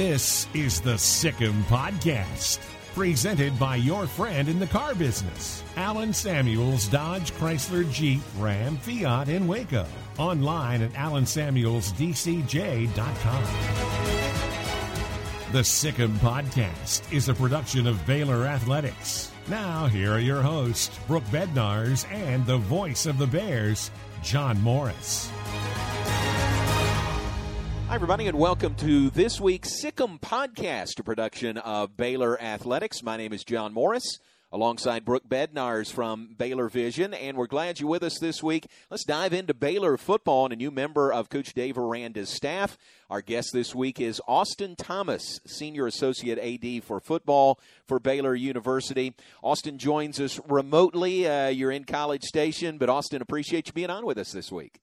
This is the Sic 'Em Podcast, presented by your friend in the car business, Alan Samuels Dodge Chrysler Jeep Ram Fiat in Waco. Online at alansamuelsdcj.com. The Sic 'Em Podcast is a production of Baylor Athletics. Now, here are your hosts, Brooke Bednars and the voice of the Bears, John Morris. Hi, everybody, and welcome to this week's Sic 'Em Podcast, a production of Baylor Athletics. My name is John Morris, alongside Brooke Bednars from Baylor Vision, and we're glad you're with us this week. Let's dive into Baylor football and a new member of Coach Dave Aranda's staff. Our guest this week is Austin Thomas, Senior Associate AD for football for Baylor University. Austin joins us remotely. Uh, you're in College Station, but Austin, appreciate you being on with us this week.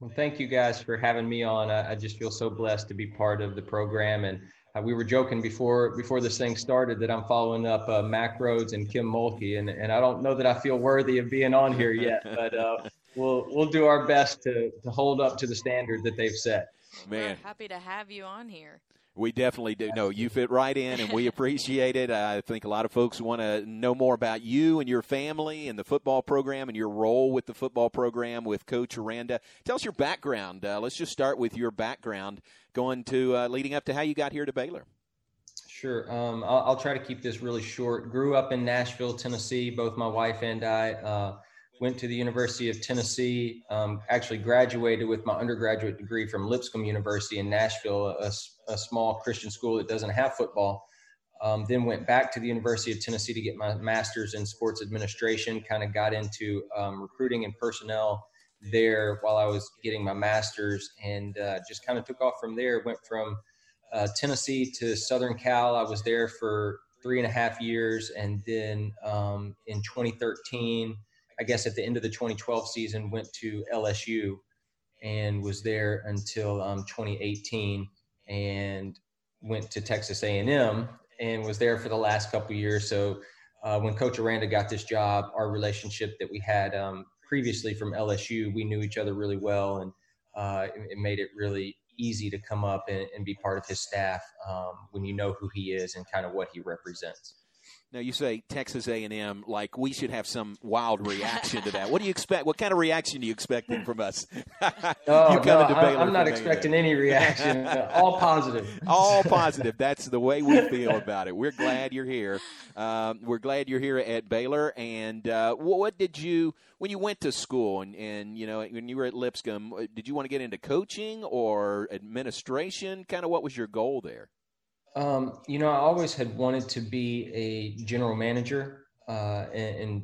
Well, thank you guys for having me on. I, I just feel so blessed to be part of the program. And uh, we were joking before before this thing started that I'm following up uh, Mack Rhoades and Kim Mulkey, and and I don't know that I feel worthy of being on here yet, but uh, we'll we'll do our best to to hold up to the standard that they've set. Man, We're happy to have you on here. We definitely do. No, you fit right in, and we appreciate it. I think a lot of folks want to know more about you and your family and the football program and your role with the football program with Coach Aranda. Tell us your background. Uh, let's just start with your background, going to uh, leading up to how you got here to Baylor. Sure. Um, I'll, I'll, try to keep this really short. Grew up in Nashville, Tennessee. Both my wife and I uh, went to the University of Tennessee. Um, actually, graduated with my undergraduate degree from Lipscomb University in Nashville, a, a small Christian school that doesn't have football. Um, then went back to the University of Tennessee to get my master's in sports administration. Kind of got into um, recruiting and personnel there while I was getting my master's, and uh, just kind of took off from there. Went from uh, Tennessee to Southern Cal. I was there for three and a half years, and then um, in 2013 I guess at the end of the 2012 season, went to LSU and was there until um, 2018 and went to Texas A&M and was there for the last couple years. So uh, when Coach Aranda got this job, our relationship that we had um, previously from LSU, we knew each other really well, and uh, it, it, made it really easy to come up and, and be part of his staff um, when you know who he is and kind of what he represents. Now you say Texas A&M, like we should have some wild reaction to that. What do you expect? What kind of reaction do you expect from us? oh, no, I, am not expecting A&M. any reaction. All positive. All positive. That's the way we feel about it. We're glad you're here. Um, we're glad you're here at Baylor. And uh, what did you, when you went to school and, and you know when you were at Lipscomb, uh, did you want to get into coaching or administration? Kind of what was your goal there? Um, you know, I always had wanted to be a general manager, uh, and, and,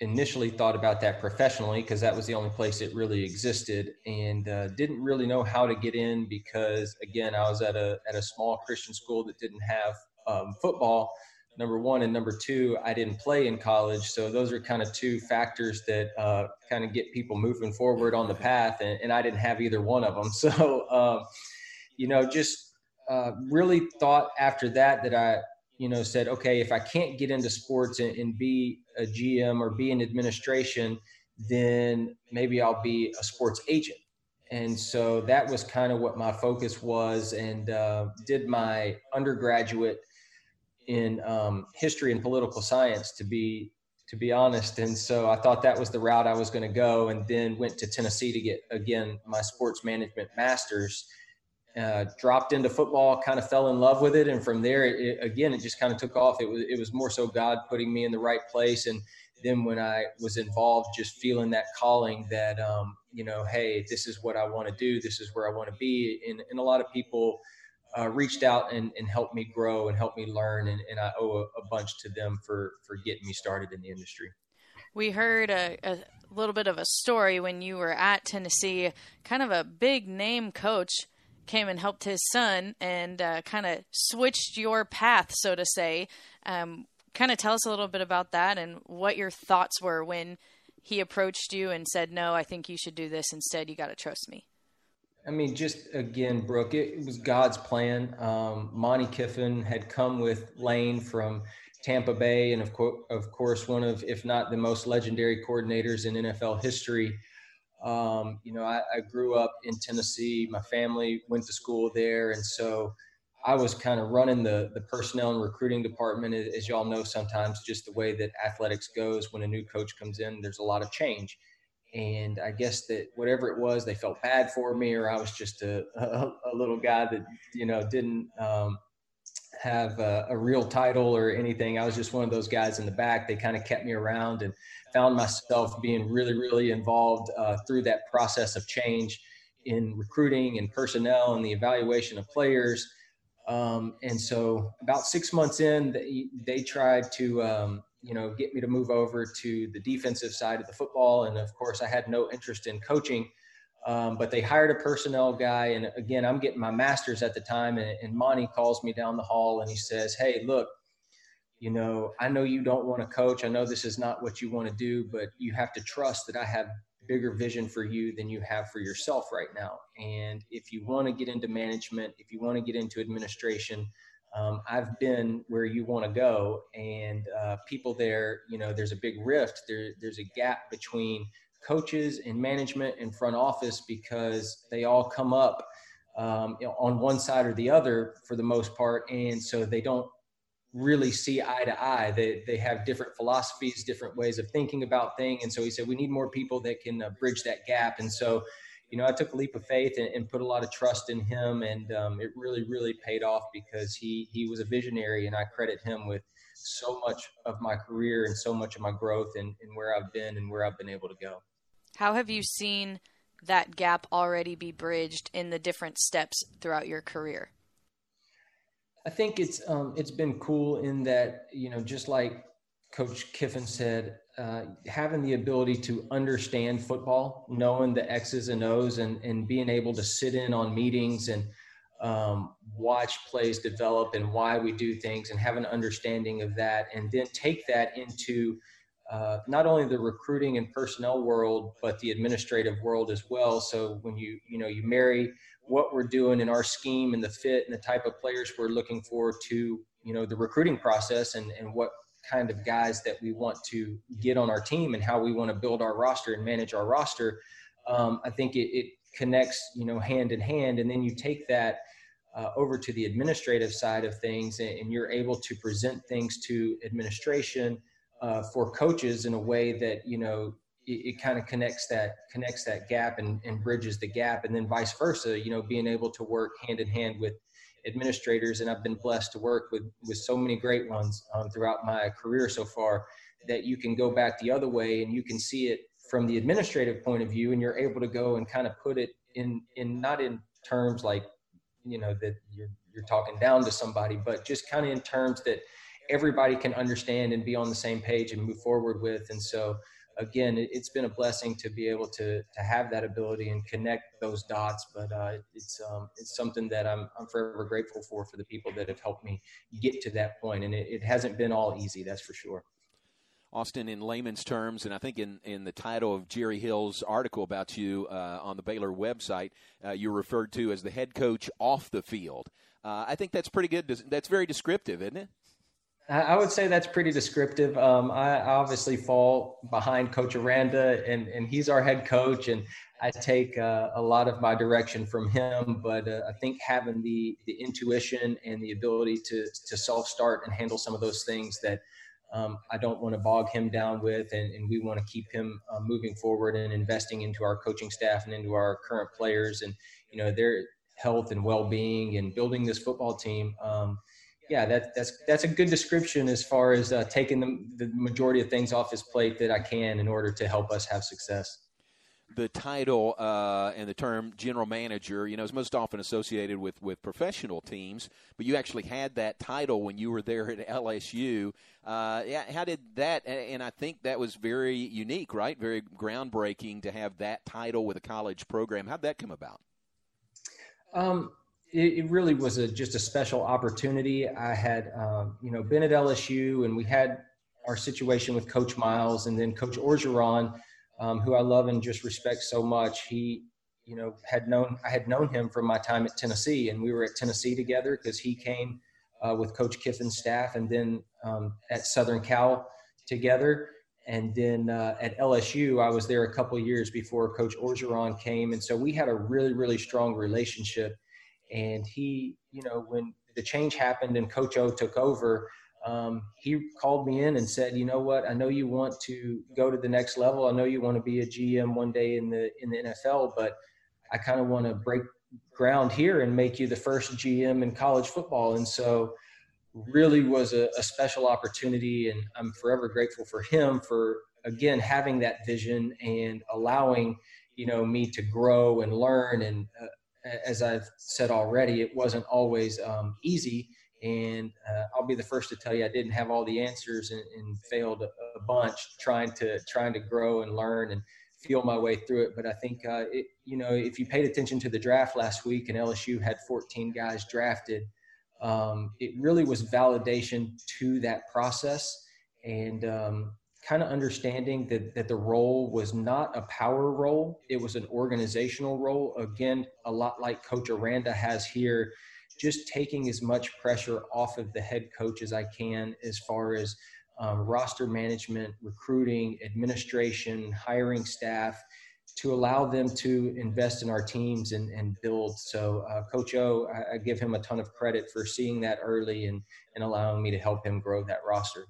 initially thought about that professionally because that was the only place it really existed, and uh, didn't really know how to get in because, again, I was at a at a small Christian school that didn't have um, football. Number one and number two, I didn't play in college, so those are kind of two factors that uh, kind of get people moving forward on the path, and, and I didn't have either one of them. So, um, you know, just uh, really thought after that that I, you know, said, okay, if I can't get into sports and, and be a GM or be in administration, then maybe I'll be a sports agent. And so that was kind of what my focus was, and uh, did my undergraduate in um, history and political science to be to be honest. And so I thought that was the route I was going to go, and then went to Tennessee to get again my sports management master's uh, dropped into football, kind of fell in love with it, and from there, it, again, it just kind of took off. It was it was more so God putting me in the right place, and then when I was involved, just feeling that calling that um, you know, hey, this is what I want to do, this is where I want to be, and, and a lot of people. Uh, reached out and, and helped me grow and helped me learn, and, and I owe a, a bunch to them for for getting me started in the industry. We heard a, a little bit of a story when you were at Tennessee, kind of a big name coach came and helped his son and uh, kind of switched your path, so to say. Um, kind of tell us a little bit about that and what your thoughts were when he approached you and said, "No, I think you should do this instead. You got to trust me." I mean, just again, Brooke, it, it was God's plan. Um, Monte Kiffin had come with Lane from Tampa Bay, and of, co- of course, one of, if not the most legendary coordinators in NFL history. Um, you know, I, I, grew up in Tennessee. My family went to school there, and so I was kind of running the the personnel and recruiting department. As y'all know, sometimes just the way that athletics goes when a new coach comes in, there's a lot of change. And I guess that whatever it was, they felt bad for me, or I was just a, a, a little guy that you know didn't um, have a, a, real title or anything. I was just one of those guys in the back. They kind of kept me around and found myself being really, really involved uh, through that process of change in recruiting and personnel and the evaluation of players. Um, and so, about six months in, they, they tried to, um, you know, get me to move over to the defensive side of the football. And of course, I had no interest in coaching. Um, but they hired a personnel guy. And again, I'm getting my master's at the time. And, and Monte calls me down the hall and he says, Hey, look, you know, I know you don't want to coach. I know this is not what you want to do, but you have to trust that I have bigger vision for you than you have for yourself right now. And if you want to get into management, if you want to get into administration, um, I've been where you want to go, and uh, people there, you know, there's a big rift. There, there's a gap between coaches and management and front office because they all come up um, you know, on one side or the other for the most part, and so they don't really see eye to eye. They they have different philosophies, different ways of thinking about things, and so he said we need more people that can uh, bridge that gap. And so, you know, I took a leap of faith and, and put a lot of trust in him, and um, it really really paid off because he he was a visionary, and I credit him with so much of my career and so much of my growth and, and where I've been and where I've been able to go. How have you seen that gap already be bridged in the different steps throughout your career? I think it's um, it's been cool in that you know just like Coach Kiffin said, uh, having the ability to understand football, knowing the X's and O's, and and being able to sit in on meetings and um, watch plays develop and why we do things, and have an understanding of that, and then take that into uh, not only the recruiting and personnel world, but the administrative world as well. So when you you know you marry what we're doing in our scheme and the fit and the type of players we're looking for to you know the recruiting process and, and what kind of guys that we want to get on our team and how we want to build our roster and manage our roster um, i think it, it, connects you know hand in hand. And then you take that uh, over to the administrative side of things and, and you're able to present things to administration uh, for coaches in a way that you know it, it kind of connects that connects that gap and, and bridges the gap. And then vice versa you know being able to work hand in hand with administrators. And i've been blessed to work with with so many great ones um, throughout my career so far that you can go back the other way and you can see it from the administrative point of view and you're able to go and kind of put it in in not in terms like you know that you're you're talking down to somebody but just kind of in terms that everybody can understand and be on the same page and move forward with. And so again, it, has been a blessing to be able to to have that ability and connect those dots. But uh, it's um, it's something that I'm I'm forever grateful for for the people that have helped me get to that point. And it, it hasn't been all easy, that's for sure. Austin, in layman's terms, and I think in, in the title of Jerry Hill's article about you uh, on the Baylor website, uh, you're referred to as the head coach off the field. Uh, I think that's pretty good. That's very descriptive, isn't it? I would say that's pretty descriptive. Um, I obviously fall behind Coach Aranda, and, and he's our head coach, and I take uh, a lot of my direction from him. But uh, I think having the the intuition and the ability to to self start and handle some of those things that um, I don't want to bog him down with, and, and we want to keep him uh, moving forward and investing into our coaching staff and into our current players, and you know their health and well being, and building this football team. Um, yeah, that, that's that's a good description as far as uh, taking the, the majority of things off his plate that I can in order to help us have success. The title uh, and the term general manager, you know, is most often associated with, with professional teams, but you actually had that title when you were there at LSU. Uh, yeah, how did that? And I think that was very unique, right? Very groundbreaking to have that title with a college program. How'd that come about? Um, it, it, really was a, just a special opportunity. I had, um, you know, been at LSU and we had our situation with Coach Miles and then Coach Orgeron, um, who I love and just respect so much. He, you know, had known, I had known him from my time at Tennessee and we were at Tennessee together because he came uh, with Coach Kiffin's staff and then um, at Southern Cal together. And then uh, at LSU, I was there a couple years before Coach Orgeron came. And so we had a really, really strong relationship and he, you know, when the change happened and Coach O took over, um, he called me in and said, "You know what? I know you want to go to the next level. I know you want to be a GM one day in the in the NFL, but I kind of want to break ground here and make you the first GM in college football." And so, really was a, a special opportunity, and I'm forever grateful for him for again having that vision and allowing you know me to grow and learn and uh, as I've said already, it wasn't always um, easy. And uh, I'll be the first to tell you, I didn't have all the answers and, and failed a, a, bunch trying to trying to grow and learn and feel my way through it. But I think, uh, it, you know, if you paid attention to the draft last week and LSU had 14 guys drafted, um, it really was validation to that process. And um, kind of understanding that, that the role was not a power role, it was an organizational role. Again, a lot like Coach Aranda has here, just taking as much pressure off of the head coach as I can as far as um, roster management, recruiting, administration, hiring staff to allow them to invest in our teams and, and build. So, uh, Coach O, I, I give him a ton of credit for seeing that early and, and allowing me to help him grow that roster.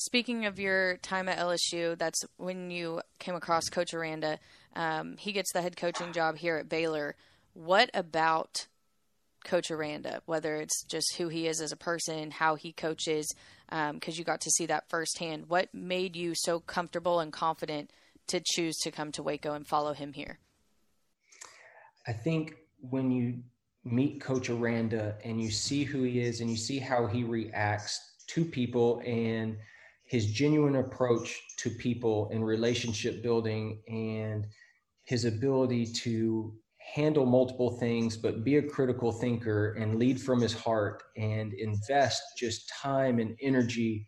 Speaking of your time at LSU, that's when you came across Coach Aranda. Um, he gets the head coaching job here at Baylor. What about Coach Aranda, whether it's just who he is as a person, how he coaches, because um, you got to see that firsthand. What made you so comfortable and confident to choose to come to Waco and follow him here? I think when you meet Coach Aranda and you see who he is and you see how he reacts to people and – his genuine approach to people and relationship building and his ability to handle multiple things but be a critical thinker and lead from his heart and invest just time and energy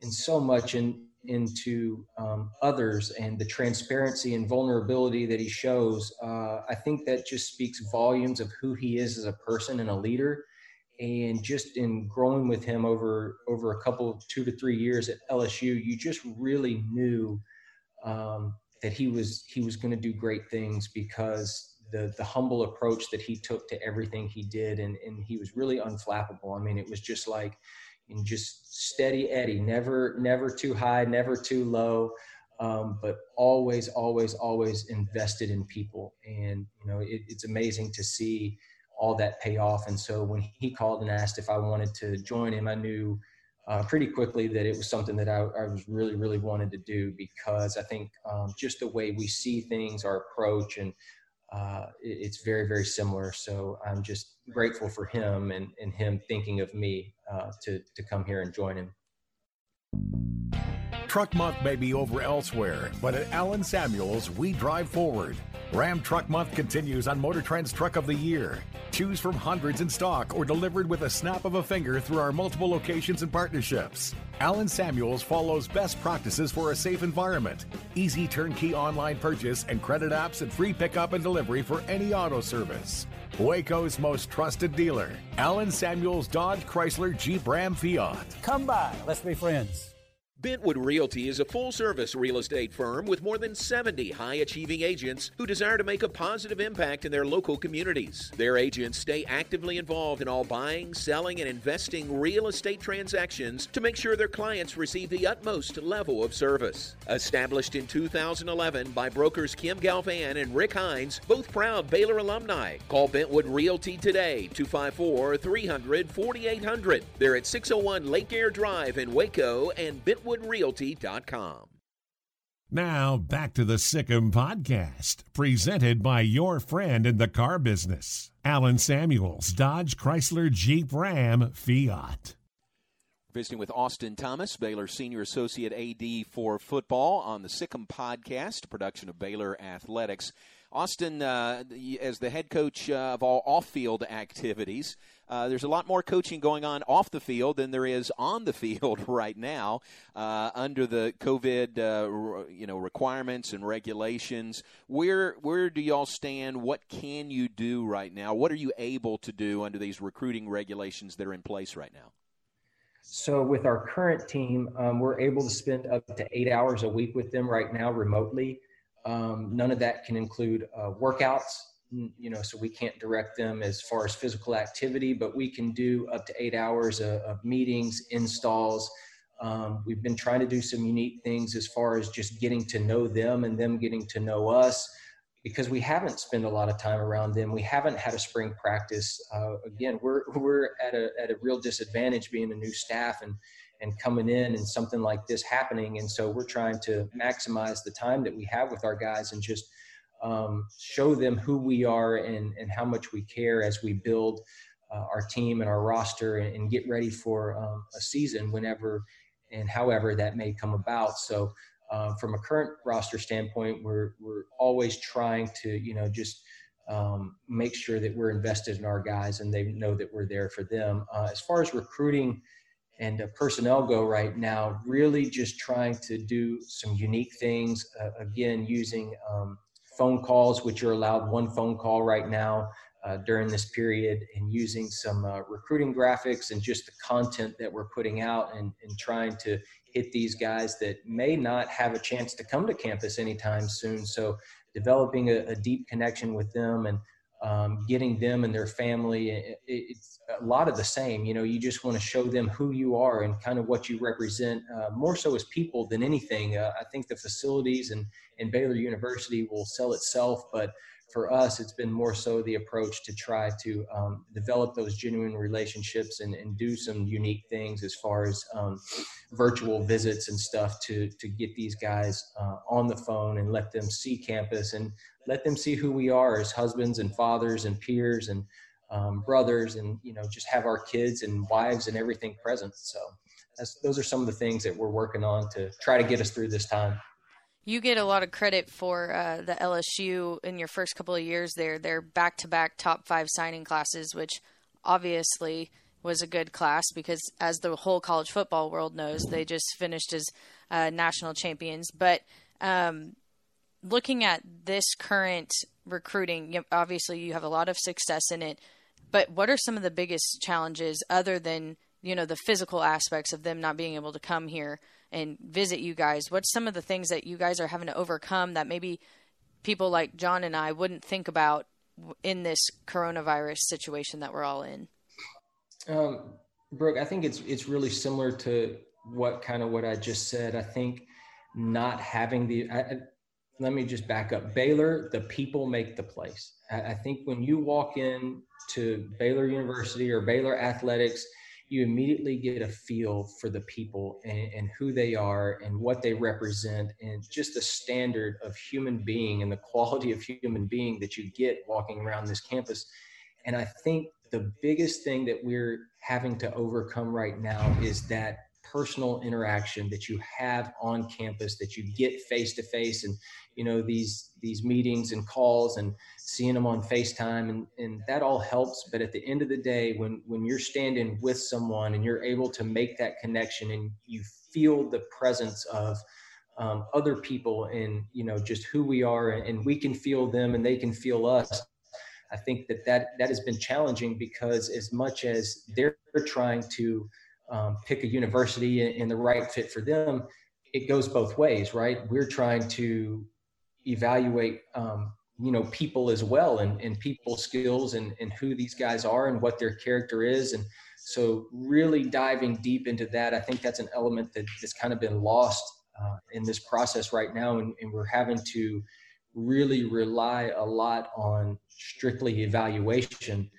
and so much in, into um, others and the transparency and vulnerability that he shows uh, i think that just speaks volumes of who he is as a person and a leader and just in growing with him over over a couple two to three years at LSU, you just really knew um, that he was he was going to do great things because the the humble approach that he took to everything he did, and and he was really unflappable. I mean, it was just like just steady Eddie, never never too high, never too low. Um, but always, always, always invested in people, and you know it, it's amazing to see all that pay off. And so when he called and asked if I wanted to join him, I knew uh, pretty quickly that it was something that I, I, was really, really wanted to do because I think um, just the way we see things, our approach, and uh, it, it's very, very similar. So I'm just grateful for him and, and him thinking of me uh, to, to come here and join him. Truck Month may be over elsewhere, but at Alan Samuels, we drive forward. Ram Truck Month continues on Motor Trend's Truck of the Year. Choose from hundreds in stock or delivered with a snap of a finger through our multiple locations and partnerships. Alan Samuels follows best practices for a safe environment, easy turnkey online purchase, and credit apps and free pickup and delivery for any auto service. Waco's most trusted dealer, Alan Samuels Dodge Chrysler Jeep Ram Fiat. Come by, let's be friends. Bentwood Realty is a full service real estate firm with more than 70 high achieving agents who desire to make a positive impact in their local communities. Their agents stay actively involved in all buying, selling, and investing real estate transactions to make sure their clients receive the utmost level of service. Established in 2011 by brokers Kim Galvan and Rick Hines, both proud Baylor alumni. Call Bentwood Realty today, 254 300 4800. They're at 601 Lake Air Drive in Waco and Bentwood redwoodrealty.com. Now, back to the Sic 'Em podcast, presented by your friend in the car business, Alan Samuels, Dodge Chrysler Jeep Ram Fiat. Visiting with Austin Thomas, Baylor Senior Associate AD for Football on the Sic 'Em podcast, production of Baylor Athletics. Austin, uh, as the head coach uh, of all off-field activities, uh, there's a lot more coaching going on off the field than there is on the field right now uh, under the COVID, uh, you know, requirements and regulations. Where where do y'all stand? What can you do right now? What are you able to do under these recruiting regulations that are in place right now? So, with our current team, um, we're able to spend up to eight hours a week with them right now remotely. Um, none of that can include uh, workouts, you know, so we can't direct them as far as physical activity, but we can do up to eight hours of, of meetings, installs. Um, we've been trying to do some unique things as far as just getting to know them and them getting to know us because we haven't spent a lot of time around them. We haven't had a spring practice. Uh, again, we're we're at a at a real disadvantage being a new staff and and coming in and something like this happening. And so we're trying to maximize the time that we have with our guys and just um, show them who we are and and how much we care as we build uh, our team and our roster and, and get ready for um, a season whenever and however that may come about. So uh, from a current roster standpoint, we're we're always trying to you know just um, make sure that we're invested in our guys and they know that we're there for them. Uh, as far as recruiting and uh, personnel go right now, really just trying to do some unique things. Uh, again, using um, phone calls, which you're allowed one phone call right now. Uh, during this period and using some uh, recruiting graphics and just the content that we're putting out and, and trying to hit these guys that may not have a chance to come to campus anytime soon. So developing a, a deep connection with them and um, getting them and their family, it, it's a lot of the same. You know, you just want to show them who you are and kind of what you represent, uh, more so as people than anything. Uh, I think the facilities and, and Baylor University will sell itself, but for us, it's been more so the approach to try to um, develop those genuine relationships and, and, do some unique things as far as um, virtual visits and stuff to to get these guys uh, on the phone and let them see campus and let them see who we are as husbands and fathers and peers and um, brothers and you know just have our kids and wives and everything present. So those are some of the things that we're working on to try to get us through this time you get a lot of credit for uh, the LSU in your first couple of years there. They're back to back top five signing classes, which obviously was a good class because, as the whole college football world knows, they just finished as uh, national champions. But um, looking at this current recruiting, obviously you have a lot of success in it. But what are some of the biggest challenges other than you know the physical aspects of them not being able to come here? And visit you guys, what's some of the things that you guys are having to overcome that maybe people like John and I wouldn't think about in this coronavirus situation that we're all in? Um, Brooke, I think it's it's really similar to what kind of what I just said. I think not having the I, let me just back up. Baylor, the people make the place. I, I think when you walk in to Baylor University or Baylor Athletics, you immediately get a feel for the people and, and, who they are and what they represent and just the standard of human being and the quality of human being that you get walking around this campus. And I think the biggest thing that we're having to overcome right now is that personal interaction that you have on campus that you get face to face and you know these these meetings and calls and seeing them on facetime and, and that all helps. But at the end of the day when when you're standing with someone and you're able to make that connection and you feel the presence of um, other people and you know just who we are and, and we can feel them and they can feel us i think that that that has been challenging because as much as they're trying to um, pick a university and the right fit for them it goes both ways right? We're trying to evaluate um, you know people as well and, and people skills and, and who these guys are and what their character is. And so really diving deep into that i think that's an element that has kind of been lost uh, in this process right now. And, and we're having to really rely a lot on strictly evaluation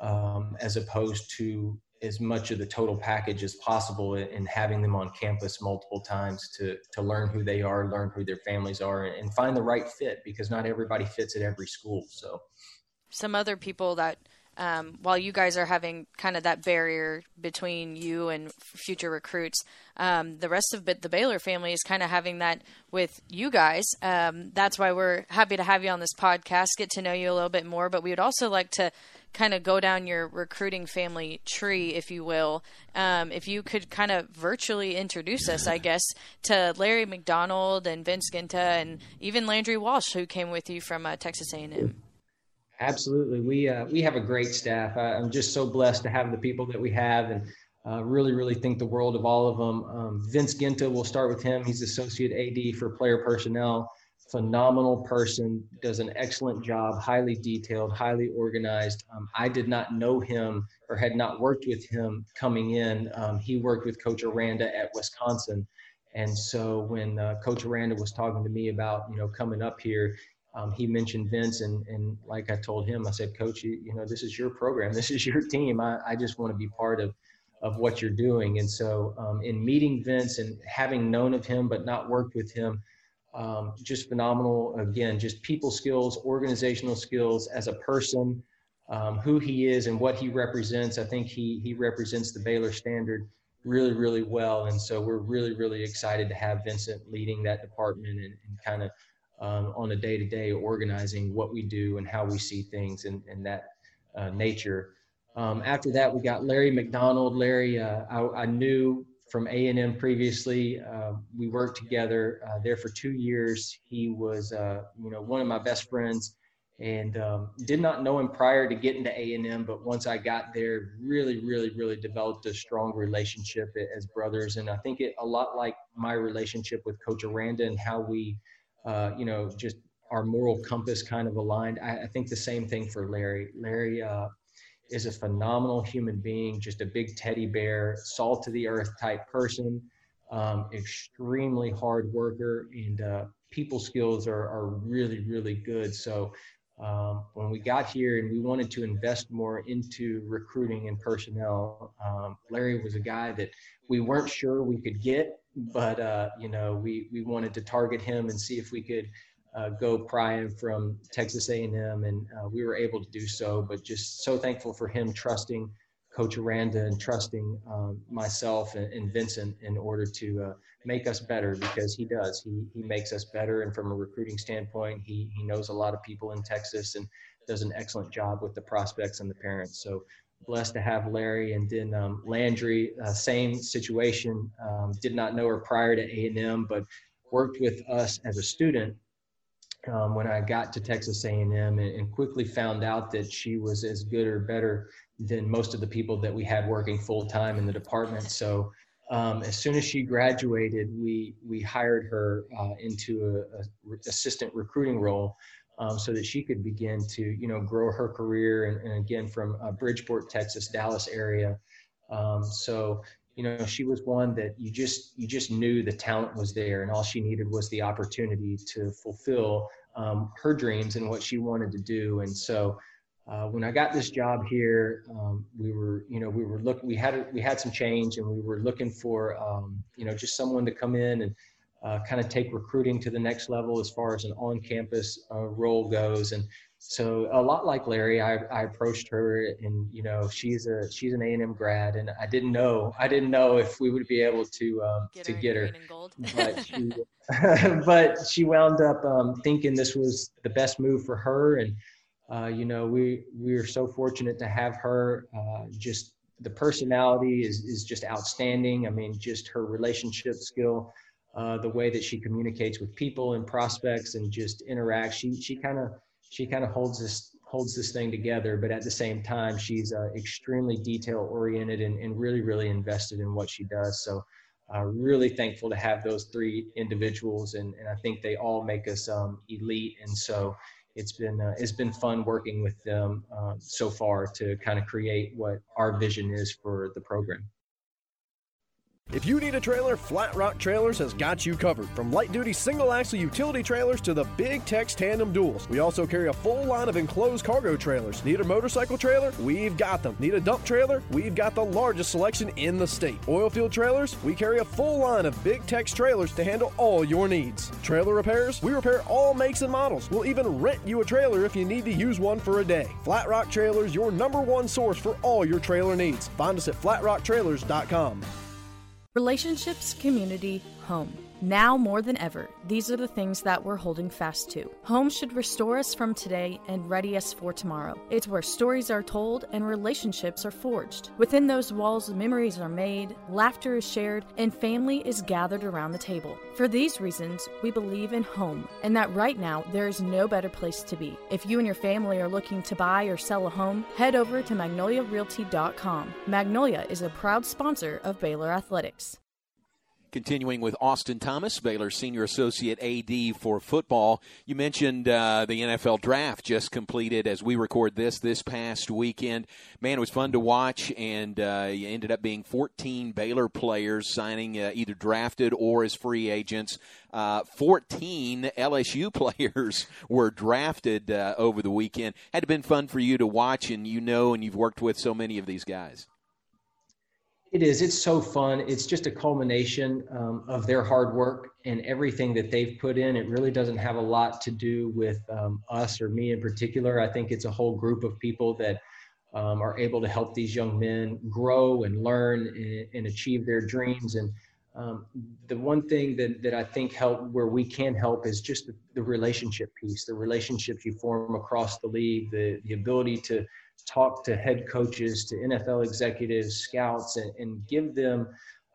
um, as opposed to as much of the total package as possible and having them on campus multiple times to to learn who they are, learn who their families are, and, find the right fit because not everybody fits at every school. So, some other people that um, while you guys are having kind of that barrier between you and future recruits, um, the rest of the Baylor family is kind of having that with you guys. Um, that's why we're happy to have you on this podcast, get to know you a little bit more. But we would also like to kind of go down your recruiting family tree, if you will. Um, if you could kind of virtually introduce us, I guess, to Larry McDonald and Vince Ginta and even Landry Walsh, who came with you from uh, Texas A&M. Absolutely, we uh, we have a great staff. I, am just so blessed to have the people that we have, and uh, really, really think the world of all of them. Um, Vince Ginta, we'll start with him. He's associate AD for player personnel. Phenomenal person, does an excellent job, highly detailed, highly organized. Um, I did not know him or had not worked with him coming in. Um, he worked with Coach Aranda at Wisconsin. And so when uh, Coach Aranda was talking to me about, you know, coming up here, um, he mentioned Vince, and, and like I told him, I said, Coach, you, you know, this is your program, this is your team. I, I just want to be part of of what you're doing. And so, um, in meeting Vince and having known of him but not worked with him, um, just phenomenal. Again, just people skills, organizational skills as a person, um, who he is and what he represents. I think he he represents the Baylor standard really, really well. And so we're really, really excited to have Vincent leading that department and, and kind of um, on a day to day organizing what we do and how we see things and, and that uh, nature. Um, after that, we got Larry McDonald. Larry, uh, I, I, knew from A&M previously. Uh, we worked together uh, there for two years. He was, uh, you know, one of my best friends and um, did not know him prior to getting to A&M, but once I got there, really, really, really developed a strong relationship as brothers. And I think it a lot like my relationship with Coach Aranda and how we – uh, you know, just our moral compass kind of aligned. I, I think the same thing for Larry. Larry uh, is a phenomenal human being, just a big teddy bear, salt to the earth type person, um, extremely hard worker, and uh, people skills are, are really, really good. So um, when we got here and we wanted to invest more into recruiting and personnel, um, Larry was a guy that we weren't sure we could get but uh, you know we we wanted to target him and see if we could uh, go pry from Texas A&M, and uh, we were able to do so. But just so thankful for him trusting Coach Aranda and trusting um, myself and, and, Vincent in order to uh, make us better because he does. He he makes us better, and from a recruiting standpoint, he he knows a lot of people in Texas and does an excellent job with the prospects and the parents. So blessed to have Larry and then um, Landry, uh, same situation. Um, did not know her prior to A&M, but worked with us as a student um, when I got to Texas A&M and, and, quickly found out that she was as good or better than most of the people that we had working full time in the department. So um, as soon as she graduated, we we hired her uh, into a, a, assistant recruiting role um, so that she could begin to, you know, grow her career and, and again from uh, Bridgeport, Texas, Dallas area. Um, so, you know, she was one that you just you just knew the talent was there, and all she needed was the opportunity to fulfill um, her dreams and what she wanted to do. And so, uh, when I got this job here, um, we were, you know, we were looking, we had we had some change, and we were looking for, um, you know, just someone to come in and uh, kind of take recruiting to the next level as far as an on-campus uh, role goes. And so a lot like Larry, I, I approached her and, you know, she's a, she's an A&M grad and I didn't know, I didn't know if we would be able to, um, get to her get her, but she, but she wound up um, thinking this was the best move for her. And, uh, you know, we, we are so fortunate to have her uh, just the personality is, is just outstanding. I mean, just her relationship skill uh, the way that she communicates with people and prospects and just interacts. She she kind of she kind of holds this holds this thing together, but at the same time, she's uh, extremely detail oriented and, and really really invested in what she does. So. Uh, really thankful to have those three individuals, and, and I think they all make us um, elite. And so, it's been uh, it's been fun working with them uh, so far to kind of create what our vision is for the program. If you need a trailer, Flat Rock Trailers has got you covered. From light duty single axle utility trailers to the big Tex tandem duals. We also carry a full line of enclosed cargo trailers. Need a motorcycle trailer? We've got them. Need a dump trailer? We've got the largest selection in the state. Oilfield trailers? We carry a full line of big Tex trailers to handle all your needs. Trailer repairs? We repair all makes and models. We'll even rent you a trailer if you need to use one for a day. Flat Rock Trailers, your number one source for all your trailer needs. Find us at flatrocktrailers.com. Relationships, community, home. Now more than ever, these are the things that we're holding fast to. Home should restore us from today and ready us for tomorrow. It's where stories are told and relationships are forged. Within those walls, memories are made, laughter is shared, and family is gathered around the table. For these reasons, we believe in home, and that right now there is no better place to be. If you and your family are looking to buy or sell a home, head over to magnoliarealty.com. Magnolia is a proud sponsor of Baylor Athletics. Continuing with Austin Thomas, Baylor Senior Associate AD for football. You mentioned uh, the NFL draft just completed as we record this this past weekend. Man, it was fun to watch, and uh, you ended up being 14 Baylor players signing uh, either drafted or as free agents. Uh, 14 LSU players were drafted uh, over the weekend. Had to been fun for you to watch, and you know, and you've worked with so many of these guys. It is. It's so fun. It's just a culmination um, of their hard work and everything that they've put in. It really doesn't have a lot to do with um, us or me in particular. I think it's a whole group of people that um, are able to help these young men grow and learn and, and achieve their dreams. And um, the one thing that, that I think help where we can help is just the, the relationship piece, the relationships you form across the league, the, the ability to talk to head coaches, to NFL executives, scouts, and, and give them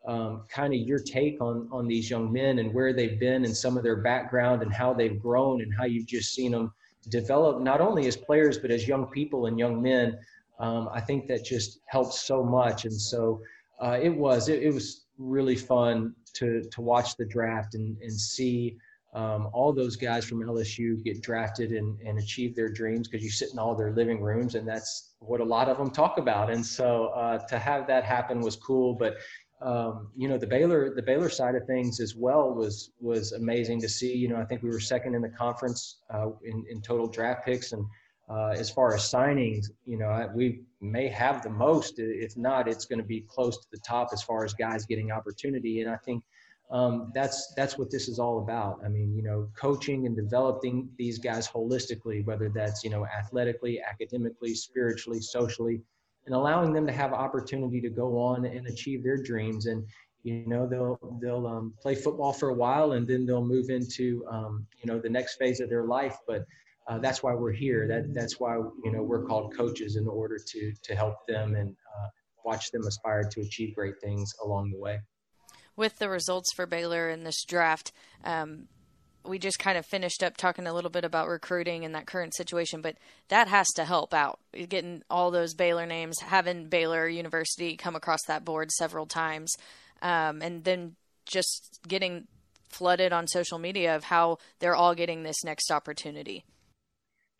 um, kind of your take on on these young men and where they've been and some of their background and how they've grown and how you've just seen them develop not only as players but as young people and young men. Um, I think that just helps so much, and so uh, it was it, it was really fun to to watch the draft and and see um, all those guys from LSU get drafted and, and achieve their dreams because you sit in all their living rooms, and that's what a lot of them talk about. And so uh, to have that happen was cool. But um, you know, the Baylor the Baylor side of things as well was was amazing to see. You know, I think we were second in the conference uh, in in total draft picks, and uh, as far as signings, you know, we may have the most. If not, it's going to be close to the top as far as guys getting opportunity. And I think um, that's that's what this is all about. I mean, you know, coaching and developing these guys holistically, whether that's you know athletically, academically, spiritually, socially, and allowing them to have opportunity to go on and achieve their dreams. And you know, they'll they'll um, play football for a while, and then they'll move into um, you know the next phase of their life. But uh, that's why we're here. That that's why you know we're called coaches in order to to help them and uh, watch them aspire to achieve great things along the way with the results for Baylor in this draft, um, we just kind of finished up talking a little bit about recruiting and that current situation, but that has to help out. Getting all those Baylor names, having Baylor University come across that board several times, um, and then just getting flooded on social media of how they're all getting this next opportunity.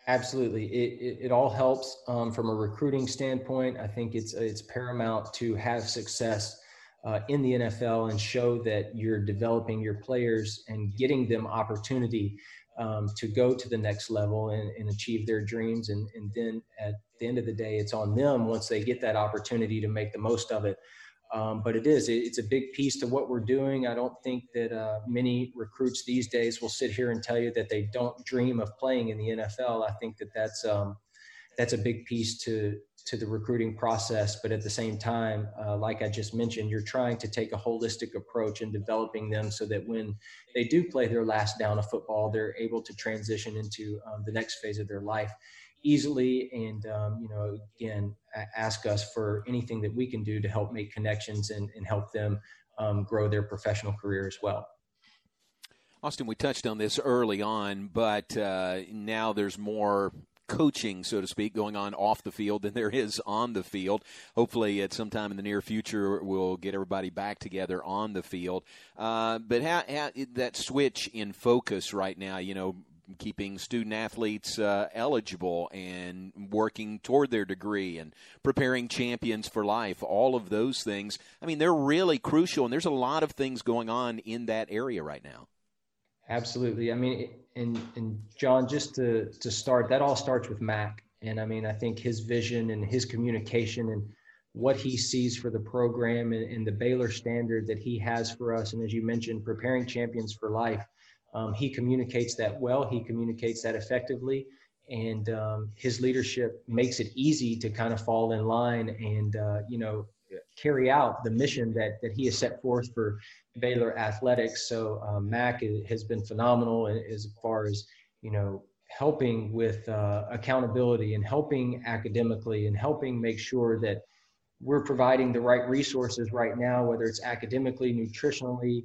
Absolutely, it, it, it all helps um, from a recruiting standpoint. I think it's it's paramount to have success uh, in the NFL and show that you're developing your players and getting them opportunity um, to go to the next level and, and achieve their dreams. And, and, then at the end of the day, it's on them once they get that opportunity to make the most of it. Um, but it is, it's a big piece to what we're doing. I don't think that uh, many recruits these days will sit here and tell you that they don't dream of playing in the NFL. I think that that's, um, that's a big piece to to the recruiting process. But at the same time, uh, like I just mentioned, you're trying to take a holistic approach in developing them so that when they do play their last down of football, they're able to transition into um, the next phase of their life easily. And, um, you know, again, ask us for anything that we can do to help make connections and, and help them um, grow their professional career as well. Austin, we touched on this early on, but uh, now there's more coaching, so to speak, going on off the field than there is on the field. Hopefully, at some time in the near future, we'll get everybody back together on the field. Uh, but how, how, that switch in focus right now, you know, keeping student athletes uh, eligible and working toward their degree and preparing champions for life. All of those things. I mean, they're really crucial, and there's a lot of things going on in that area right now. Absolutely. I mean, and and John, just to to start, that all starts with Mack. And I mean, I think his vision and his communication and what he sees for the program and, and, the Baylor standard that he has for us. And as you mentioned, preparing champions for life. Um, he communicates that well. He communicates that effectively. And um, his leadership makes it easy to kind of fall in line and, uh, you know, carry out the mission that, that he has set forth for Baylor athletics. So um, Mack has been phenomenal as far as, you know, helping with uh, accountability and helping academically and helping make sure that we're providing the right resources right now, whether it's academically, nutritionally,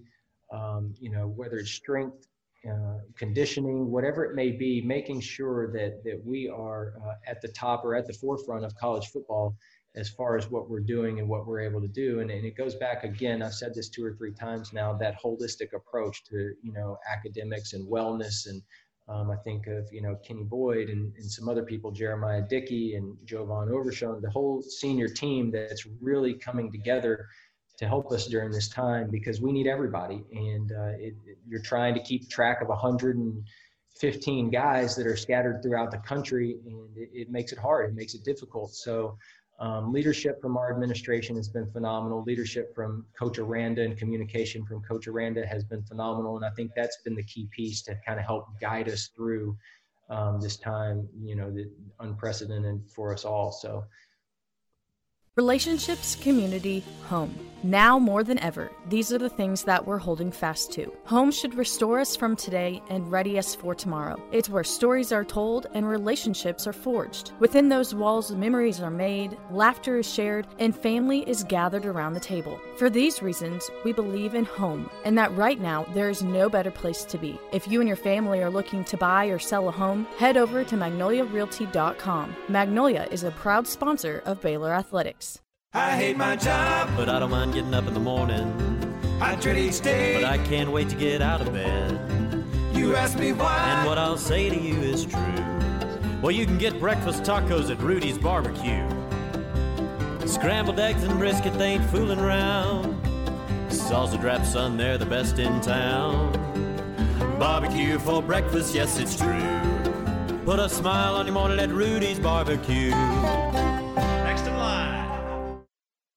um, you know, whether it's strength, uh, conditioning, whatever it may be, making sure that that we are uh, at the top or at the forefront of college football as far as what we're doing and what we're able to do. And, and it goes back again. I've said this two or three times now. That holistic approach to you know academics and wellness and um, I think of you know Kenny Boyd and, and some other people, Jeremiah Dickey and Jovan Overshown, the whole senior team that's really coming together to help us during this time because we need everybody. And uh, it, it, you're trying to keep track of 115 guys that are scattered throughout the country, and it, it makes it hard. It makes it difficult. So um, leadership from our administration has been phenomenal. Leadership from Coach Aranda and communication from Coach Aranda has been phenomenal. And I think that's been the key piece to kind of help guide us through um, this time, you know, the unprecedented for us all. So Relationships, community, home. Now more than ever, these are the things that we're holding fast to. Home should restore us from today and ready us for tomorrow. It's where stories are told and relationships are forged. Within those walls, memories are made, laughter is shared, and family is gathered around the table. For these reasons, we believe in home and that right now there is no better place to be. If you and your family are looking to buy or sell a home, head over to magnoliarealty.com. Magnolia is a proud sponsor of Baylor Athletics. I hate my job, but I don't mind getting up in the morning. I dread each day, but I can't wait to get out of bed. You ask me why, and what I'll say to you is true. Well, you can get breakfast tacos at Rudy's Barbecue. Scrambled eggs and brisket, they ain't fooling around. Salsa drap, son, they're the best in town. Barbecue for breakfast, yes, it's true. Put a smile on your morning at Rudy's Barbecue.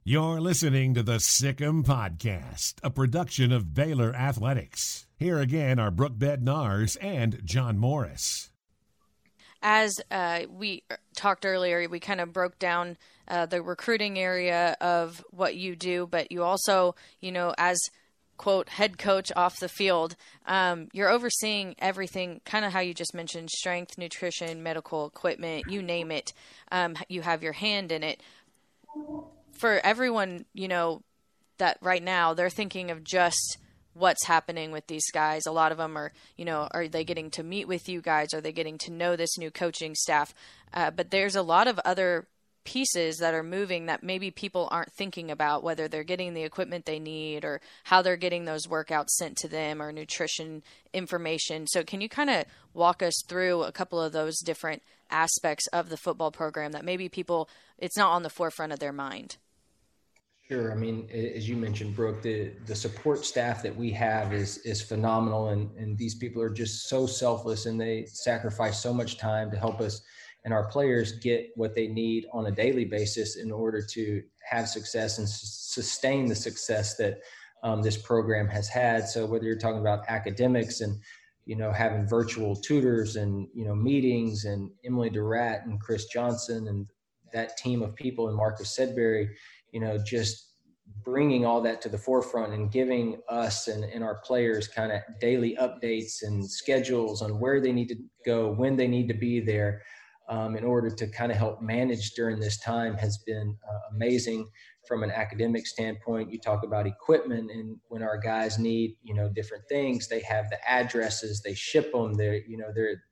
You're listening to the Sic 'Em Podcast, a production of Baylor Athletics. Here again are Brooke Bednars and John Morris. As uh, we talked earlier, we kind of broke down uh, the recruiting area of what you do, but you also, you know, as quote head coach off the field, um, you're overseeing everything, kind of how you just mentioned: strength, nutrition, medical equipment, you name it. Um, you have your hand in it for everyone, you know, that right now they're thinking of just what's happening with these guys. A lot of them are, you know, are they getting to meet with you guys? Are they getting to know this new coaching staff? Uh, but there's a lot of other pieces that are moving that maybe people aren't thinking about, whether they're getting the equipment they need or how they're getting those workouts sent to them or nutrition information. So, can you kind of walk us through a couple of those different aspects of the football program that maybe people, it's not on the forefront of their mind? Sure. I mean, as you mentioned, Brooke, the, the support staff that we have is is phenomenal, and and these people are just so selfless, and they sacrifice so much time to help us and our players get what they need on a daily basis in order to have success and sustain the success that um, this program has had. So whether you're talking about academics and you know having virtual tutors and you know meetings and Emily Durrat and Chris Johnson and that team of people and Marcus Sedbury you know, just bringing all that to the forefront and giving us and, and our players kind of daily updates and schedules on where they need to go, when they need to be there, um, in order to kind of help manage during this time has been uh, amazing from an academic standpoint. You talk about equipment, and when our guys need, you know, different things, they have the addresses, they ship them. They're, you know, they're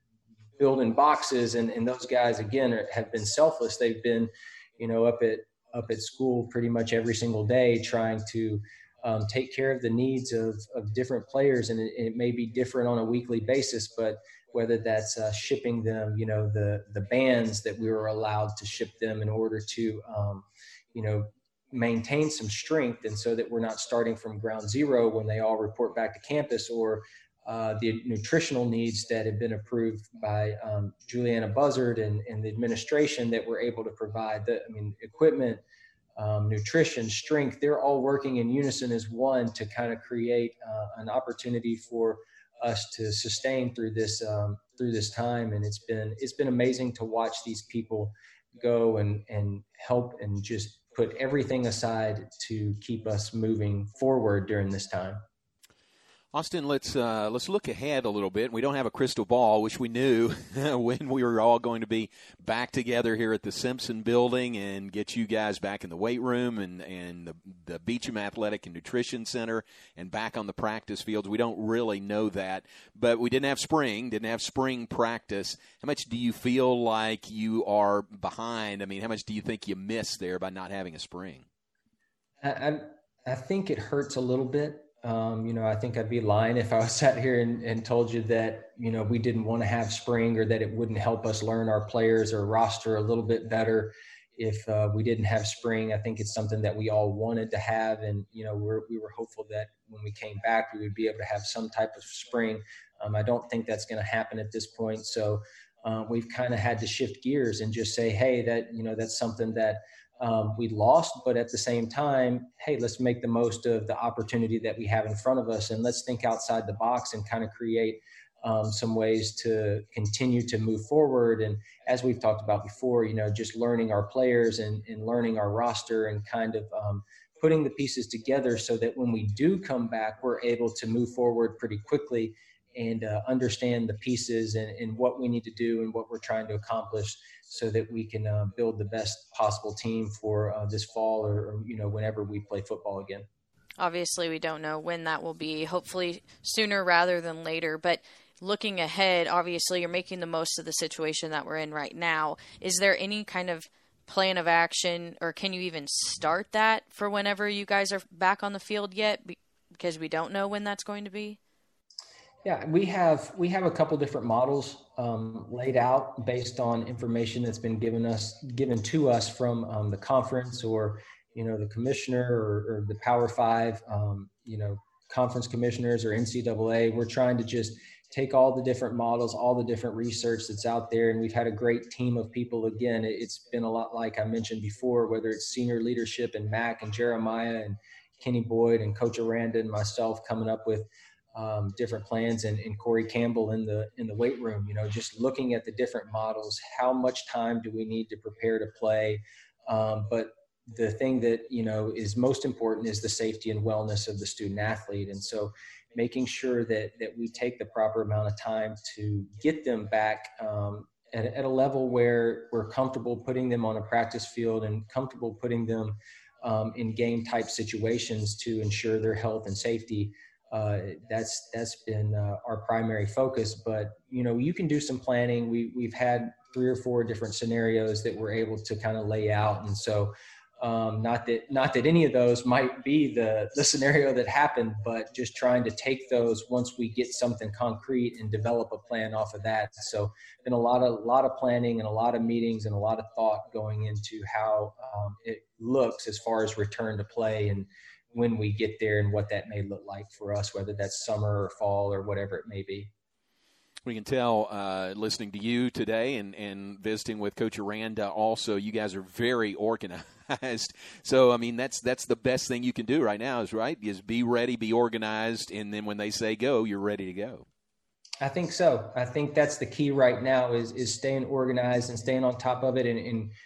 building boxes, and, and those guys again are, have been selfless. They've been, you know, up at up at school pretty much every single day trying to um, take care of the needs of, of different players. And it, it, may be different on a weekly basis but whether that's uh, shipping them, you know, the the bands that we were allowed to ship them in order to, um, you know, maintain some strength, and so that we're not starting from ground zero when they all report back to campus, or uh, the nutritional needs that have been approved by um, Juliana Buzzard and, and the administration that we're able to provide. The, I mean, equipment, um, nutrition, strength, they're all working in unison as one to kind of create uh, an opportunity for us to sustain through this um, through this time. And it's been it's been amazing to watch these people go and and help and just put everything aside to keep us moving forward during this time. Austin, let's uh, let's look ahead a little bit. We don't have a crystal ball, which we knew when we were all going to be back together here at the Simpson Building and get you guys back in the weight room and and the, the Beauchamp Athletic and Nutrition Center and back on the practice fields. We don't really know that, but we didn't have spring, didn't have spring practice. How much do you feel like you are behind? I mean, how much do you think you missed there by not having a spring? I I, I think it hurts a little bit um, you know, I think I'd be lying if I was sat here and, and told you that, you know, we didn't want to have spring or that it wouldn't help us learn our players or roster a little bit better if uh, we didn't have spring. I think it's something that we all wanted to have. And, you know, we're, we were hopeful that when we came back, we would be able to have some type of spring. Um, I don't think that's going to happen at this point. So uh, we've kind of had to shift gears and just say, hey, that, you know, that's something that um, we lost, but at the same time, hey, let's make the most of the opportunity that we have in front of us and let's think outside the box and kind of create um, some ways to continue to move forward. And as we've talked about before, you know, just learning our players and, and learning our roster and kind of um, putting the pieces together so that when we do come back, we're able to move forward pretty quickly and uh, understand the pieces and, and, what we need to do and what we're trying to accomplish so that we can uh, build the best possible team for uh, this fall or, or, you know whenever we play football again. Obviously we don't know when that will be hopefully sooner rather than later but looking ahead obviously you're making the most of the situation that we're in right now. Is there any kind of plan of action or can you even start that for whenever you guys are back on the field yet? Because we don't know when that's going to be yeah, we have we have a couple different models um, laid out based on information that's been given us given to us from um, the conference or you know the commissioner or, or the Power Five, um, you know, conference commissioners or NCAA. We're trying to just take all the different models, all the different research that's out there, and we've had a great team of people. Again, it's been a lot like I mentioned before, whether it's senior leadership and Mack and Jeremiah and Kenny Boyd and Coach Aranda and myself coming up with um, different plans and, and Corey Campbell in the in the weight room. You know, just looking at the different models. How much time do we need to prepare to play? Um, but the thing that you know is most important is the safety and wellness of the student athlete, and so making sure that that we take the proper amount of time to get them back um, at, a level where we're comfortable putting them on a practice field and comfortable putting them um, in game type situations to ensure their health and safety uh, that's that's been uh, our primary focus. But you know, you can do some planning. We we've had three or four different scenarios that we're able to kind of lay out, and so um, not that not that any of those might be the the scenario that happened, but just trying to take those once we get something concrete and develop a plan off of that. So been a lot of lot of planning and a lot of meetings and a lot of thought going into how um, it looks as far as return to play and when we get there and what that may look like for us, whether that's summer or fall or whatever it may be. We can tell uh, listening to you today and, and visiting with Coach Aranda also, you guys are very organized. so, I mean, that's that's the best thing you can do right now is, right, is be ready, be organized, and then when they say go, you're ready to go. I think so. I think that's the key right now is is staying organized and staying on top of it and, and –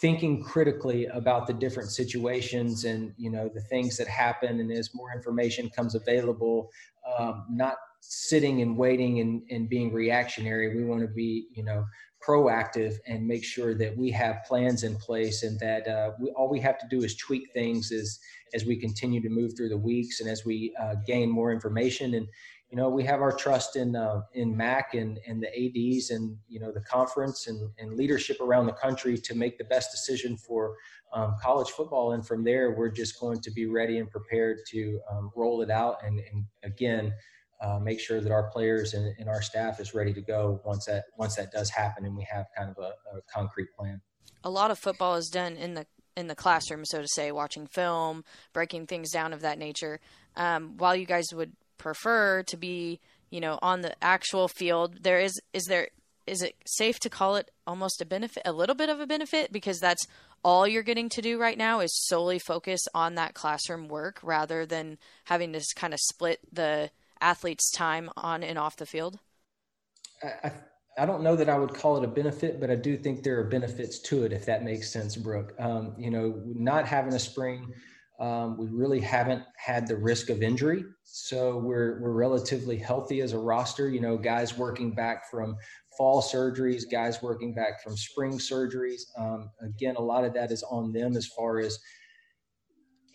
thinking critically about the different situations and you know the things that happen. And as more information comes available um, not sitting and waiting and, and being reactionary we want to be you know proactive and make sure that we have plans in place and that uh, we, all we have to do is tweak things as as we continue to move through the weeks and as we uh, gain more information and you know, we have our trust in uh, in Mack and and the ads and you know the conference and and leadership around the country to make the best decision for um, college football. And from there, we're just going to be ready and prepared to um, roll it out. And, and again, uh, make sure that our players and, and, our staff is ready to go once that once that does happen and we have kind of a, a concrete plan. A lot of football is done in the in the classroom, so to say, watching film, breaking things down of that nature. Um, while you guys would prefer to be, you know, on the actual field, there is is there is it safe to call it almost a benefit, a little bit of a benefit, because that's all you're getting to do right now is solely focus on that classroom work rather than having to kind of split the athlete's time on and off the field? I, I don't know that I would call it a benefit, but I do think there are benefits to it, if that makes sense, Brooke. Um, you know, not having a spring, um, we really haven't had the risk of injury. So we're, we're relatively healthy as a roster. You know, guys working back from fall surgeries, guys working back from spring surgeries. Um, again, a lot of that is on them as far as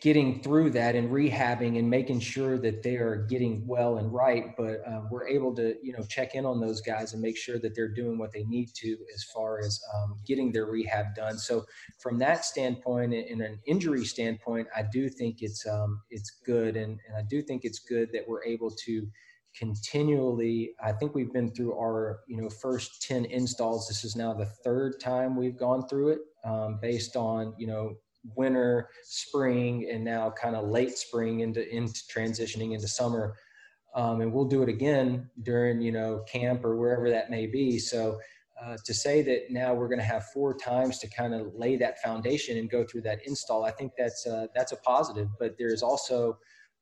getting through that and rehabbing and making sure that they are getting well and right but uh, we're able to you know check in on those guys and make sure that they're doing what they need to as far as um, getting their rehab done. So from that standpoint in an injury standpoint i do think it's um, it's good and, and i do think it's good that we're able to continually i think we've been through our you know first 10 installs. This is now the third time we've gone through it um, based on you know winter, spring, and now kind of late spring into into transitioning into summer. Um, and we'll do it again during you know camp or wherever that may be. So uh, to say that now we're going to have four times to kind of lay that foundation and go through that install, I think that's uh, that's a positive. But there's also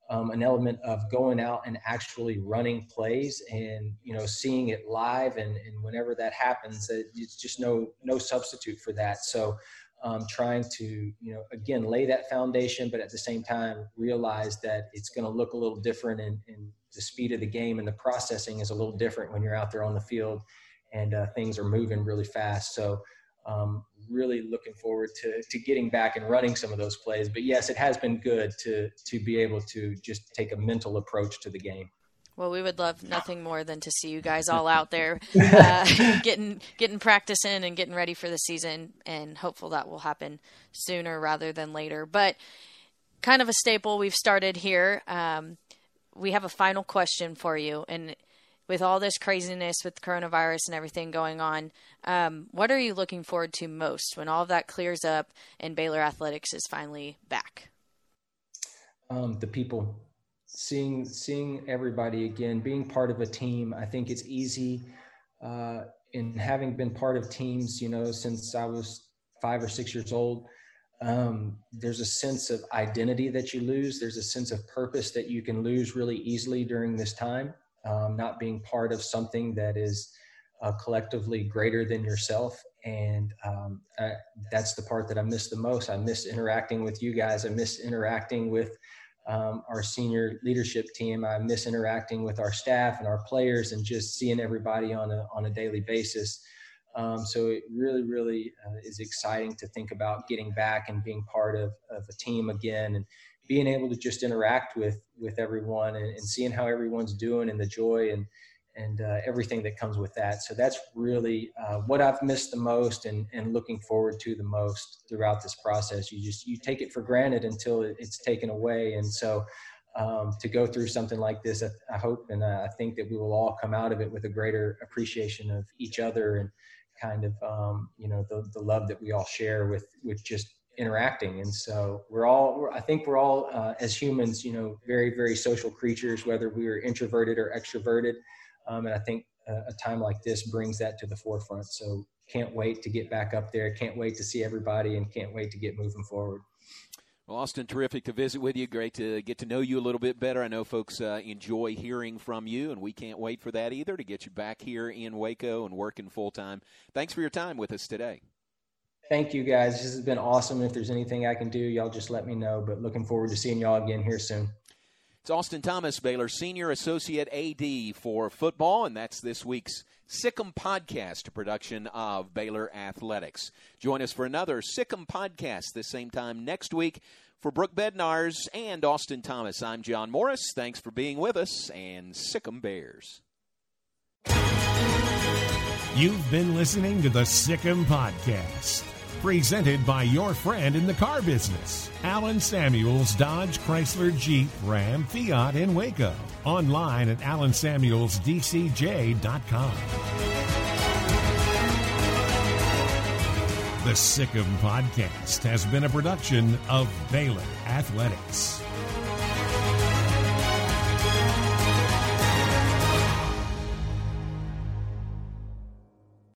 um, an element of going out and actually running plays and you know seeing it live and, and whenever that happens, it's just no no substitute for that. So um, trying to you know again lay that foundation but at the same time realize that it's going to look a little different and, the speed of the game and the processing is a little different when you're out there on the field and uh, things are moving really fast. So um, really looking forward to, to getting back and running some of those plays. But yes it has been good to to be able to just take a mental approach to the game well, we would love nothing more than to see you guys all out there uh, getting getting practice in and getting ready for the season, and hopeful that will happen sooner rather than later. But kind of a staple we've started here. Um, we have a final question for you, and with all this craziness with coronavirus and everything going on, um, what are you looking forward to most when all of that clears up and Baylor athletics is finally back? Um, the people seeing seeing everybody again, being part of a team. I think it's easy. Uh, in having been part of teams, you know, since I was five or six years old, um, there's a sense of identity that you lose. There's a sense of purpose that you can lose really easily during this time. Um, not being part of something that is uh, collectively greater than yourself. And um, I, that's the part that I miss the most. I miss interacting with you guys. I miss interacting with um, our senior leadership team. I miss interacting with our staff and our players and just seeing everybody on a, on a daily basis. Um, so it really, really uh, is exciting to think about getting back and being part of, of a team again and being able to just interact with, with everyone and, and seeing how everyone's doing and the joy and, and uh, everything that comes with that. So that's really uh, what I've missed the most and, and looking forward to the most throughout this process. You just you take it for granted until it's taken away, and so um, to go through something like this, I, I hope and I think that we will all come out of it with a greater appreciation of each other and kind of um, you know the, the love that we all share with with just interacting and so we're all i think we're all uh, as humans you know very very social creatures whether we are introverted or extroverted um, and I think a, a time like this brings that to the forefront. So can't wait to get back up there. Can't wait to see everybody and can't wait to get moving forward. Well, Austin, terrific to visit with you. Great to get to know you a little bit better. I know folks uh, enjoy hearing from you, and we can't wait for that either to get you back here in Waco and working full time. Thanks for your time with us today. Thank you, guys. This has been awesome. If there's anything I can do, y'all just let me know. But looking forward to seeing y'all again here soon. It's Austin Thomas, Baylor Senior Associate AD for football, and that's this week's Sic 'Em Podcast, production of Baylor Athletics. Join us for another Sic 'Em Podcast this same time next week. For Brooke Bednars and Austin Thomas, I'm John Morris. Thanks for being with us, and Sic 'Em Bears. You've been listening to the Sic 'Em Podcast. Presented by your friend in the car business, Alan Samuels Dodge Chrysler Jeep Ram Fiat in Waco. Online at allensamuelsdcj.com. The Sic 'Em Podcast has been a production of Baylor Athletics.